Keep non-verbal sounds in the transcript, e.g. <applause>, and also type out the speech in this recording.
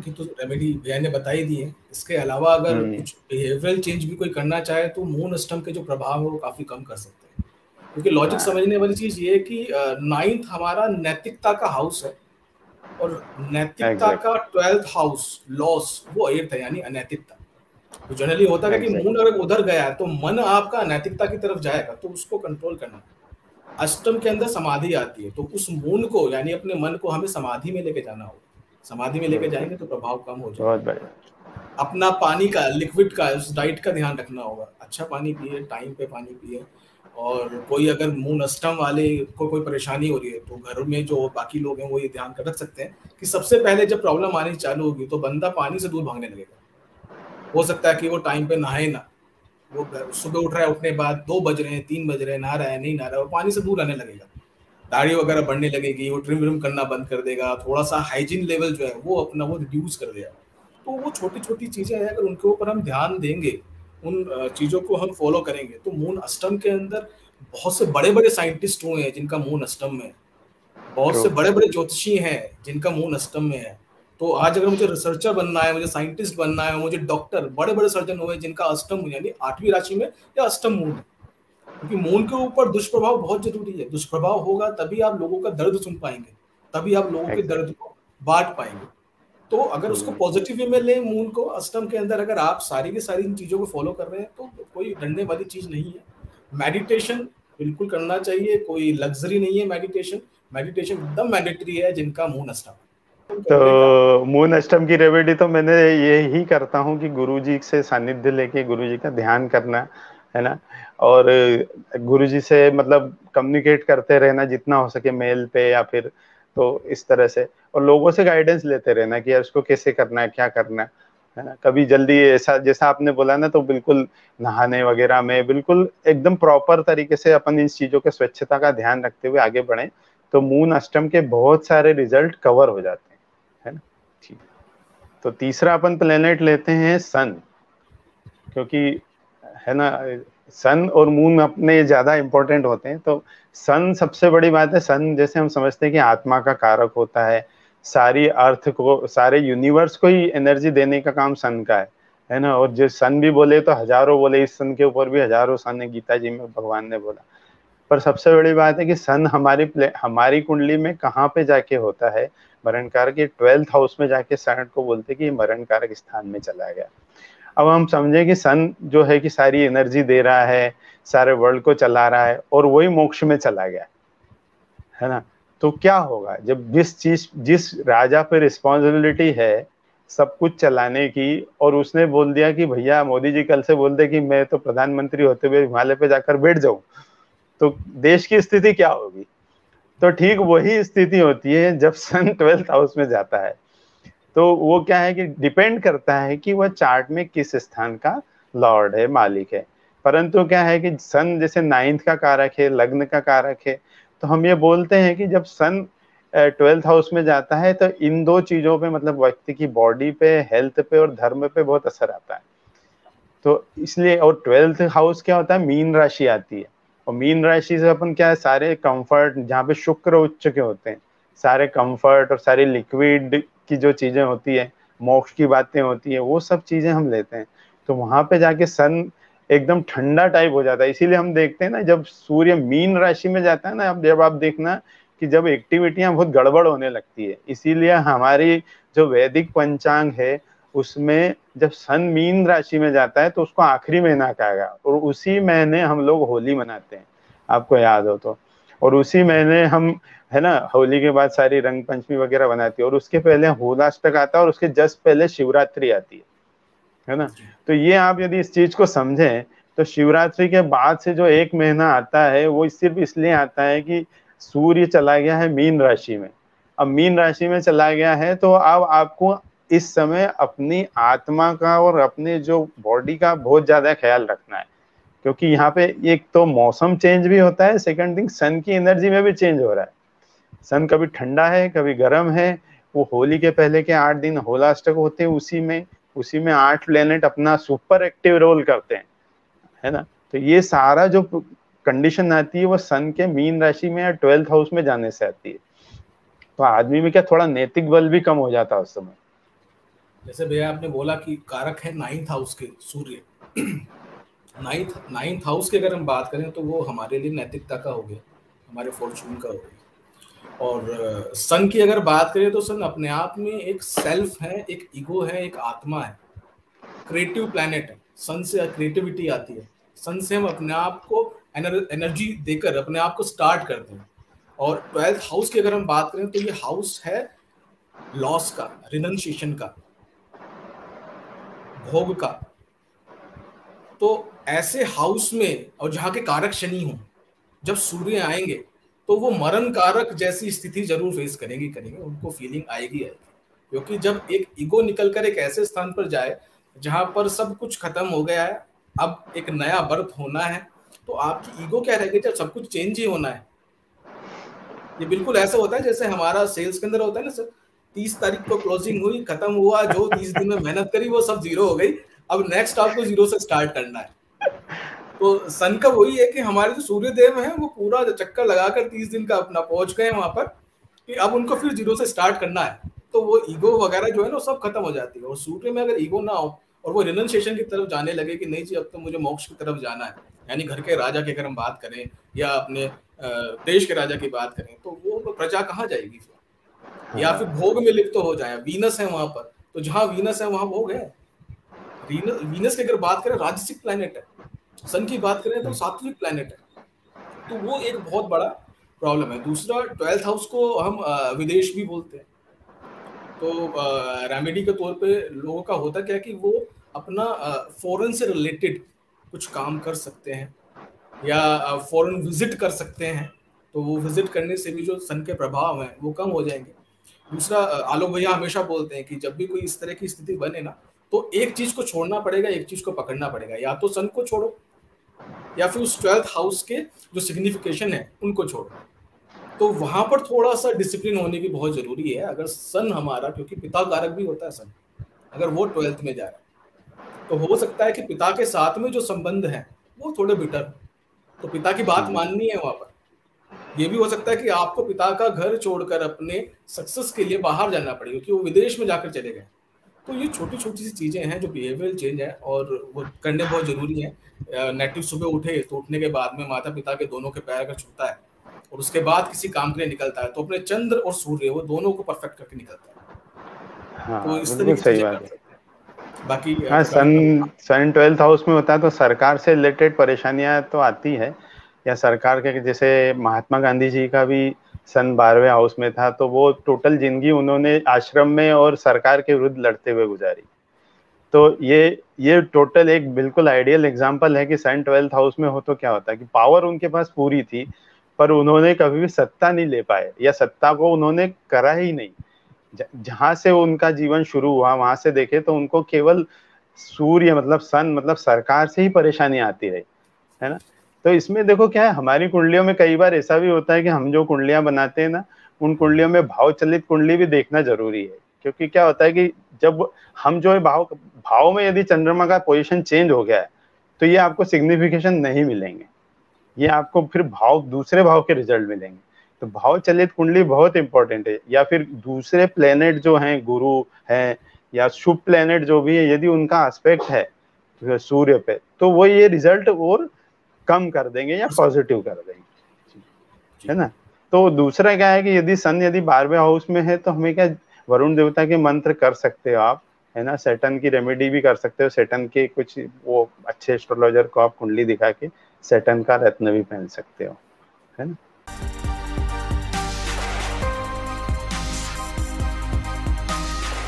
बाकी तो रेमेडी भैया ने बता ही दी है इसके अलावा अगर हम्म। कुछ बिहेवियरल चेंज भी कोई करना चाहे तो मून अष्टम के जो प्रभाव है वो काफ़ी कम कर सकते हैं क्योंकि लॉजिक हाँ। समझने वाली चीज़ ये है कि नाइन्थ हमारा नैतिकता का हाउस है और नैतिकता Exactly. का ट्वेल्थ हाउस लॉस वो एर्थ है यानी अनैतिकता तो जनरली होता है कि मून अगर उधर गया तो मन आपका अनैतिकता की तरफ़ जाएगा तो उसको कंट्रोल करना अष्टम के अंदर समाधि आती है तो उस मून को यानी अपने मन को हमें समाधि में लेके जाना होगा समाधि में लेके जाएँगे तो प्रभाव कम हो जाएगा। अपना पानी का लिक्विड का उस डाइट का ध्यान रखना होगा। अच्छा पानी पिए टाइम पे पानी पिए। और कोई अगर मून अष्टम वाले को कोई परेशानी हो रही है तो घर में जो बाकी लोग हैं वो ये ध्यान कर रख सकते हैं कि सबसे पहले जब प्रॉब्लम आनी चालू होगी तो बंदा पानी से दूर भागने लगेगा। हो सकता है कि वो टाइम पे नहाए ना। वो सुबह उठ रहा है उठने बाद दो बज रहे हैं तीन बज रहे हैं नहा रहा है नहीं नहा रहा है वो पानी से दूर रहने लगेगा। दाढ़ी वगैरह बढ़ने लगेगी वो ट्रिम व्रिम करना बंद कर देगा थोड़ा सा हाइजीन लेवल जो है वो अपना वो रिड्यूस कर देगा। तो वो छोटी छोटी चीज़ें हैं अगर उनके ऊपर हम ध्यान देंगे उन चीज़ों को हम फॉलो करेंगे तो मून अष्टम के अंदर बहुत से बड़े बड़े साइंटिस्ट हुए हैं जिनका मून अष्टम में है। बहुत से बड़े बड़े ज्योतिषी हैं जिनका मून अष्टम में है। तो आज अगर मुझे रिसर्चर बनना है मुझे साइंटिस्ट बनना है मुझे डॉक्टर बड़े बड़े सर्जन हुए जिनका अष्टम यानी आठवीं राशि में या अष्टम मून है। क्योंकि मून के ऊपर दुष्प्रभाव बहुत ज़रूरी है। दुष्प्रभाव होगा तभी आप लोगों का दर्द सुन पाएँगे तभी आप लोगों के दर्द को बांट पाएँगे। तो अगर उसको पॉजिटिव वे में लें मून को अष्टम के अंदर अगर आप सारी की सारी इन चीज़ों को फॉलो कर रहे हैं तो कोई डरने वाली चीज़ नहीं है। मेडिटेशन बिल्कुल करना चाहिए कोई लग्जरी नहीं है मेडिटेशन मेडिटेशन एकदम मैंडेटरी है जिनका मून अष्टम तो मून अष्टम की रेमेडी तो मैंने ये ही करता हूँ कि गुरुजी से सानिध्य लेके गुरुजी का ध्यान करना है ना? और गुरुजी से मतलब कम्युनिकेट करते रहना जितना हो सके मेल पे या फिर तो इस तरह से। और लोगों से गाइडेंस लेते रहना कि यार उसको कैसे करना है क्या करना है है ना? कभी जल्दी ऐसा जैसा आपने बोला ना तो बिल्कुल नहाने वगैरह में बिल्कुल एकदम प्रॉपर तरीके से अपन इन चीज़ों के स्वच्छता का ध्यान रखते हुए आगे बढ़े तो मून अष्टम के बहुत सारे रिज़ल्ट कवर हो जाते हैं है ना? ठीक। तो तीसरा अपन प्लेनेट लेते हैं सन क्योंकि है ना सन और मून अपने ज़्यादा इंपॉर्टेंट होते हैं तो सन सबसे बड़ी बात है सन जैसे हम समझते हैं कि आत्मा का कारक होता है, सारी अर्थ को, सारे यूनिवर्स को ही एनर्जी देने का काम सन का है है ना, और जो सन भी बोले तो हज़ारों बोले, इस सन के ऊपर भी हज़ारों सन है, गीता जी में भगवान ने बोला। पर सबसे बड़ी बात है कि सन हमारी प्ले- हमारी कुंडली में कहाँ पे जाके होता है मरण कारक ट्वेल्थ हाउस में जाके सन को बोलते कि मरण कारक स्थान में चला गया। अब हम समझे कि सन जो है कि सारी एनर्जी दे रहा है, सारे वर्ल्ड को चला रहा है और वही मोक्ष में चला गया, है ना? तो क्या होगा जब जिस चीज़, जिस राजा पे रिस्पॉन्सिबिलिटी है सब कुछ चलाने की और उसने बोल दिया कि भैया मोदी जी कल से बोल दे कि मैं तो प्रधानमंत्री होते हुए हिमालय पे जाकर बैठ जाऊँ तो देश की स्थिति क्या होगी? तो ठीक वही स्थिति होती है जब सन <laughs> ट्वेल्थ हाउस में जाता है। तो वो क्या है कि डिपेंड करता है कि वह चार्ट में किस स्थान का लॉर्ड है, मालिक है। परंतु क्या है कि सन जैसे नाइन्थ का कारक है, लग्न का कारक है तो हम ये बोलते हैं कि जब सन ट्वेल्थ हाउस में जाता है तो इन दो चीज़ों पे मतलब व्यक्ति की बॉडी पे हेल्थ पे और धर्म पे बहुत असर आता है। तो इसलिए और ट्वेल्थ हाउस क्या होता है? मीन राशि आती है। और मीन राशि से अपन क्या है? सारे कंफर्ट जहाँ पे शुक्र उच्च के होते हैं। सारे कंफर्ट और सारी लिक्विड की जो चीज़ें होती है, मोक्ष की बातें होती है, वो सब चीज़ें हम लेते हैं। तो वहाँ पे जाके सन एकदम ठंडा टाइप हो जाता है। इसीलिए हम देखते हैं ना, जब सूर्य मीन राशि में जाता है ना, अब जब आप देखना कि जब एक्टिविटियाँ बहुत गड़बड़ होने लगती है, इसीलिए हमारी जो वैदिक पंचांग है, उसमें जब सन मीन राशि में जाता है तो उसको आखिरी महीना कहा गया। और उसी महीने हम लोग होली मनाते हैं। आपको याद हो तो। और उसी महीने हम है ना? होली के बाद सारी रंग पंचमी वगैरह बनाती है और उसके पहले होलाष्टक आता है और उसके जस्ट पहले शिवरात्रि आती है है ना? तो ये आप यदि इस चीज़ को समझें तो शिवरात्रि के बाद से जो एक महीना आता है वो सिर्फ़ इसलिए आता है कि सूर्य चला गया है मीन राशि में। अब मीन राशि में चला गया है तो अब आपको इस समय अपनी आत्मा का और अपने जो बॉडी का बहुत ज़्यादा ख्याल रखना है क्योंकि यहाँ पे एक तो मौसम चेंज भी होता है सेकंड थिंग सन की एनर्जी में भी चेंज हो रहा है। सन कभी ठंडा है, कभी गर्म है, वो होली के पहले के आठ दिन होलाष्टक होते हैं, उसी में उसी में आठ प्लेनेट अपना सुपर एक्टिव रोल करते हैं, है ना? तो ये सारा जो कंडीशन आती है, वो सन के मीन राशि में या ट्वेल्थ हाउस में जाने से आती है। तो आदमी में क्या थोड़ा नैतिक बल भी कम हो जाता है उस समय? जैसे भैया आपने बोला कि कारक है नाइन्थ हाउस के, सूर्य। नाइन्थ नाइन्थ हाउस की अगर हम बात करें तो वो हमारे लिए नैतिकता का हो गया, हमारे फॉर्चून का हो गया। और सन की अगर बात करें तो सन अपने आप में एक सेल्फ है, एक ईगो है, एक आत्मा है। क्रिएटिव प्लैनेट है। सन से क्रिएटिविटी आती है। सन से हम अपने आप को एनर्जी देकर अपने आप को स्टार्ट करते हैं। और ट्वेल्थ हाउस की अगर हम बात करें तो ये हाउस है लॉस का रिनंसिएशन का, भोग का। तो ऐसे हाउस में, और जहाँ के कारक शनि हो, जब सूर्य आएँगे तो वो मरण कारक जैसी स्थिति ज़रूर फेस करेंगे करेंगे, उनको फीलिंग आएगी आएगी। क्योंकि जब एक ईगो निकल कर एक ऐसे स्थान पर जाए, जहाँ पर सब कुछ खत्म हो गया है, अब एक नया बर्थ होना है तो आपकी ईगो क्या रहेगी? जब सब कुछ चेंज ही होना है। ये बिल्कुल ऐसा होता है जैसे हमारा सेल्स के अंदर होता है ना सर, तीस तारीख को क्लोजिंग हुई, खत्म हुआ, जो तीस दिन में मेहनत करी, वो सब ज़ीरो हो गई। अब नेक्स्ट आपको ज़ीरो से स्टार्ट करना है। तो सन का वही है कि हमारे जो सूर्य देव है वो पूरा चक्कर लगाकर तीस दिन का अपना पहुँच गए वहाँ पर कि अब उनको फिर ज़ीरो से स्टार्ट करना है। तो वो ईगो वगैरह जो है ना सब खत्म हो जाती है। और सूर्य में अगर ईगो ना हो और वो रिनंसिएशन की तरफ़ जाने लगे कि नहीं जी अब तो मुझे मोक्ष की तरफ़ जाना है। यानी घर के राजा की अगर हम बात करें या अपने देश के राजा की बात करें तो वो प्रजा कहाँ जाएगी फिर? या फिर भोग में लिप्त तो हो जाए। वीनस है वहाँ पर। तो जहाँ वीनस है वहाँ भोग है। वीनस की अगर बात करें राजसिक प्लेनेट है। सन की बात करें तो सात्विक प्लेनेट है। तो वो एक बहुत बड़ा प्रॉब्लम है। दूसरा ट्वेल्थ हाउस को हम विदेश भी बोलते हैं। तो रेमेडी के तौर पे लोगों का होता क्या कि वो अपना फॉरेन से रिलेटेड कुछ काम कर सकते हैं या फॉरेन विज़िट कर सकते हैं। तो वो विज़िट करने से भी जो सन के प्रभाव हैं वो कम हो जाएँगे। दूसरा आलोक भैया हमेशा बोलते हैं कि जब भी कोई इस तरह की स्थिति बने ना तो एक चीज़ को छोड़ना पड़ेगा एक चीज़ को पकड़ना पड़ेगा। या तो सन को छोड़ो या फिर उस ट्वेल्थ हाउस के जो सिग्निफिकेशन है उनको छोड़ो। तो वहाँ पर थोड़ा सा डिसिप्लिन होने की बहुत ज़रूरी है अगर सन हमारा क्योंकि पिता कारक भी होता है सन अगर वो ट्वेल्थ में जा रहा है। तो हो सकता है कि पिता के साथ में जो संबंध है वो थोड़े बिटर तो पिता की बात माननी है वहाँ पर। ये भी हो सकता है कि आपको पिता का घर छोड़कर अपने सक्सेस के लिए बाहर जाना पड़े क्योंकि वो विदेश में जाकर चले गए। तो ये छोटी छोटी सी चीज़ें हैं जो बिहेवियर चेंज है और वो करने बहुत ज़रूरी है। नेटिव सुबह उठे तो उठने के बाद में माता पिता के दोनों के पैर का छूता है और उसके बाद किसी काम के लिए निकलता है तो अपने चंद्र और सूर्य वो दोनों को परफेक्ट करके निकलता है। हाँ, तो इस तरह सही बात है। बाकी हाँ सन सन ट्वेल्थ हाउस में होता है तो सरकार से रिलेटेड परेशानियाँ तो आती है या सरकार के जैसे महात्मा गांधी जी का भी सन बारहवें हाउस में था तो वो टोटल ज़िंदगी उन्होंने आश्रम में और सरकार के विरुद्ध लड़ते हुए गुजारी। तो ये ये टोटल एक बिल्कुल आइडियल एग्जांपल है कि सन ट्वेल्थ हाउस में हो तो क्या होता कि पावर उनके पास पूरी थी, पर उन्होंने कभी भी सत्ता नहीं ले पाए, या सत्ता को उन्होंने करा ही नहीं। जहाँ से उनका जीवन शुरू हुआ, वहाँ से देखे तो उनको केवल सूर्य मतलब सन मतलब सरकार से ही परेशानी आती रही, है ना? तो इसमें देखो क्या है, हमारी कुंडलियों में कई बार ऐसा भी होता है कि हम जो कुंडलियाँ बनाते हैं ना, उन कुंडलियों में भाव चलित कुंडली भी देखना ज़रूरी है। क्योंकि क्या होता है कि जब हम जो है भाव भाव में यदि चंद्रमा का पोजिशन चेंज हो गया है तो ये आपको सिग्निफिकेशन नहीं मिलेंगे। ये आपको फिर भाव, दूसरे भाव के रिज़ल्ट मिलेंगे। तो भाव चलित कुंडली बहुत इंपॉर्टेंट है। या फिर दूसरे प्लेनेट जो हैं, गुरु हैं, या शुभ प्लेनेट जो भी है, यदि उनका एस्पेक्ट है, सूर्य पे तो वो ये रिज़ल्ट और कम कर देंगे या पॉजिटिव कर देंगे। है ना? तो दूसरा क्या है कि यदि सन यदि बारहवें हाउस में है तो हमें क्या वरुण देवता के मंत्र कर सकते हो आप है ना? सेटन की रेमेडी भी कर सकते हो। सेटन के कुछ वो अच्छे एस्ट्रोलॉजर को आप कुंडली दिखा के सेटन का रत्न भी पहन सकते हो। है ना?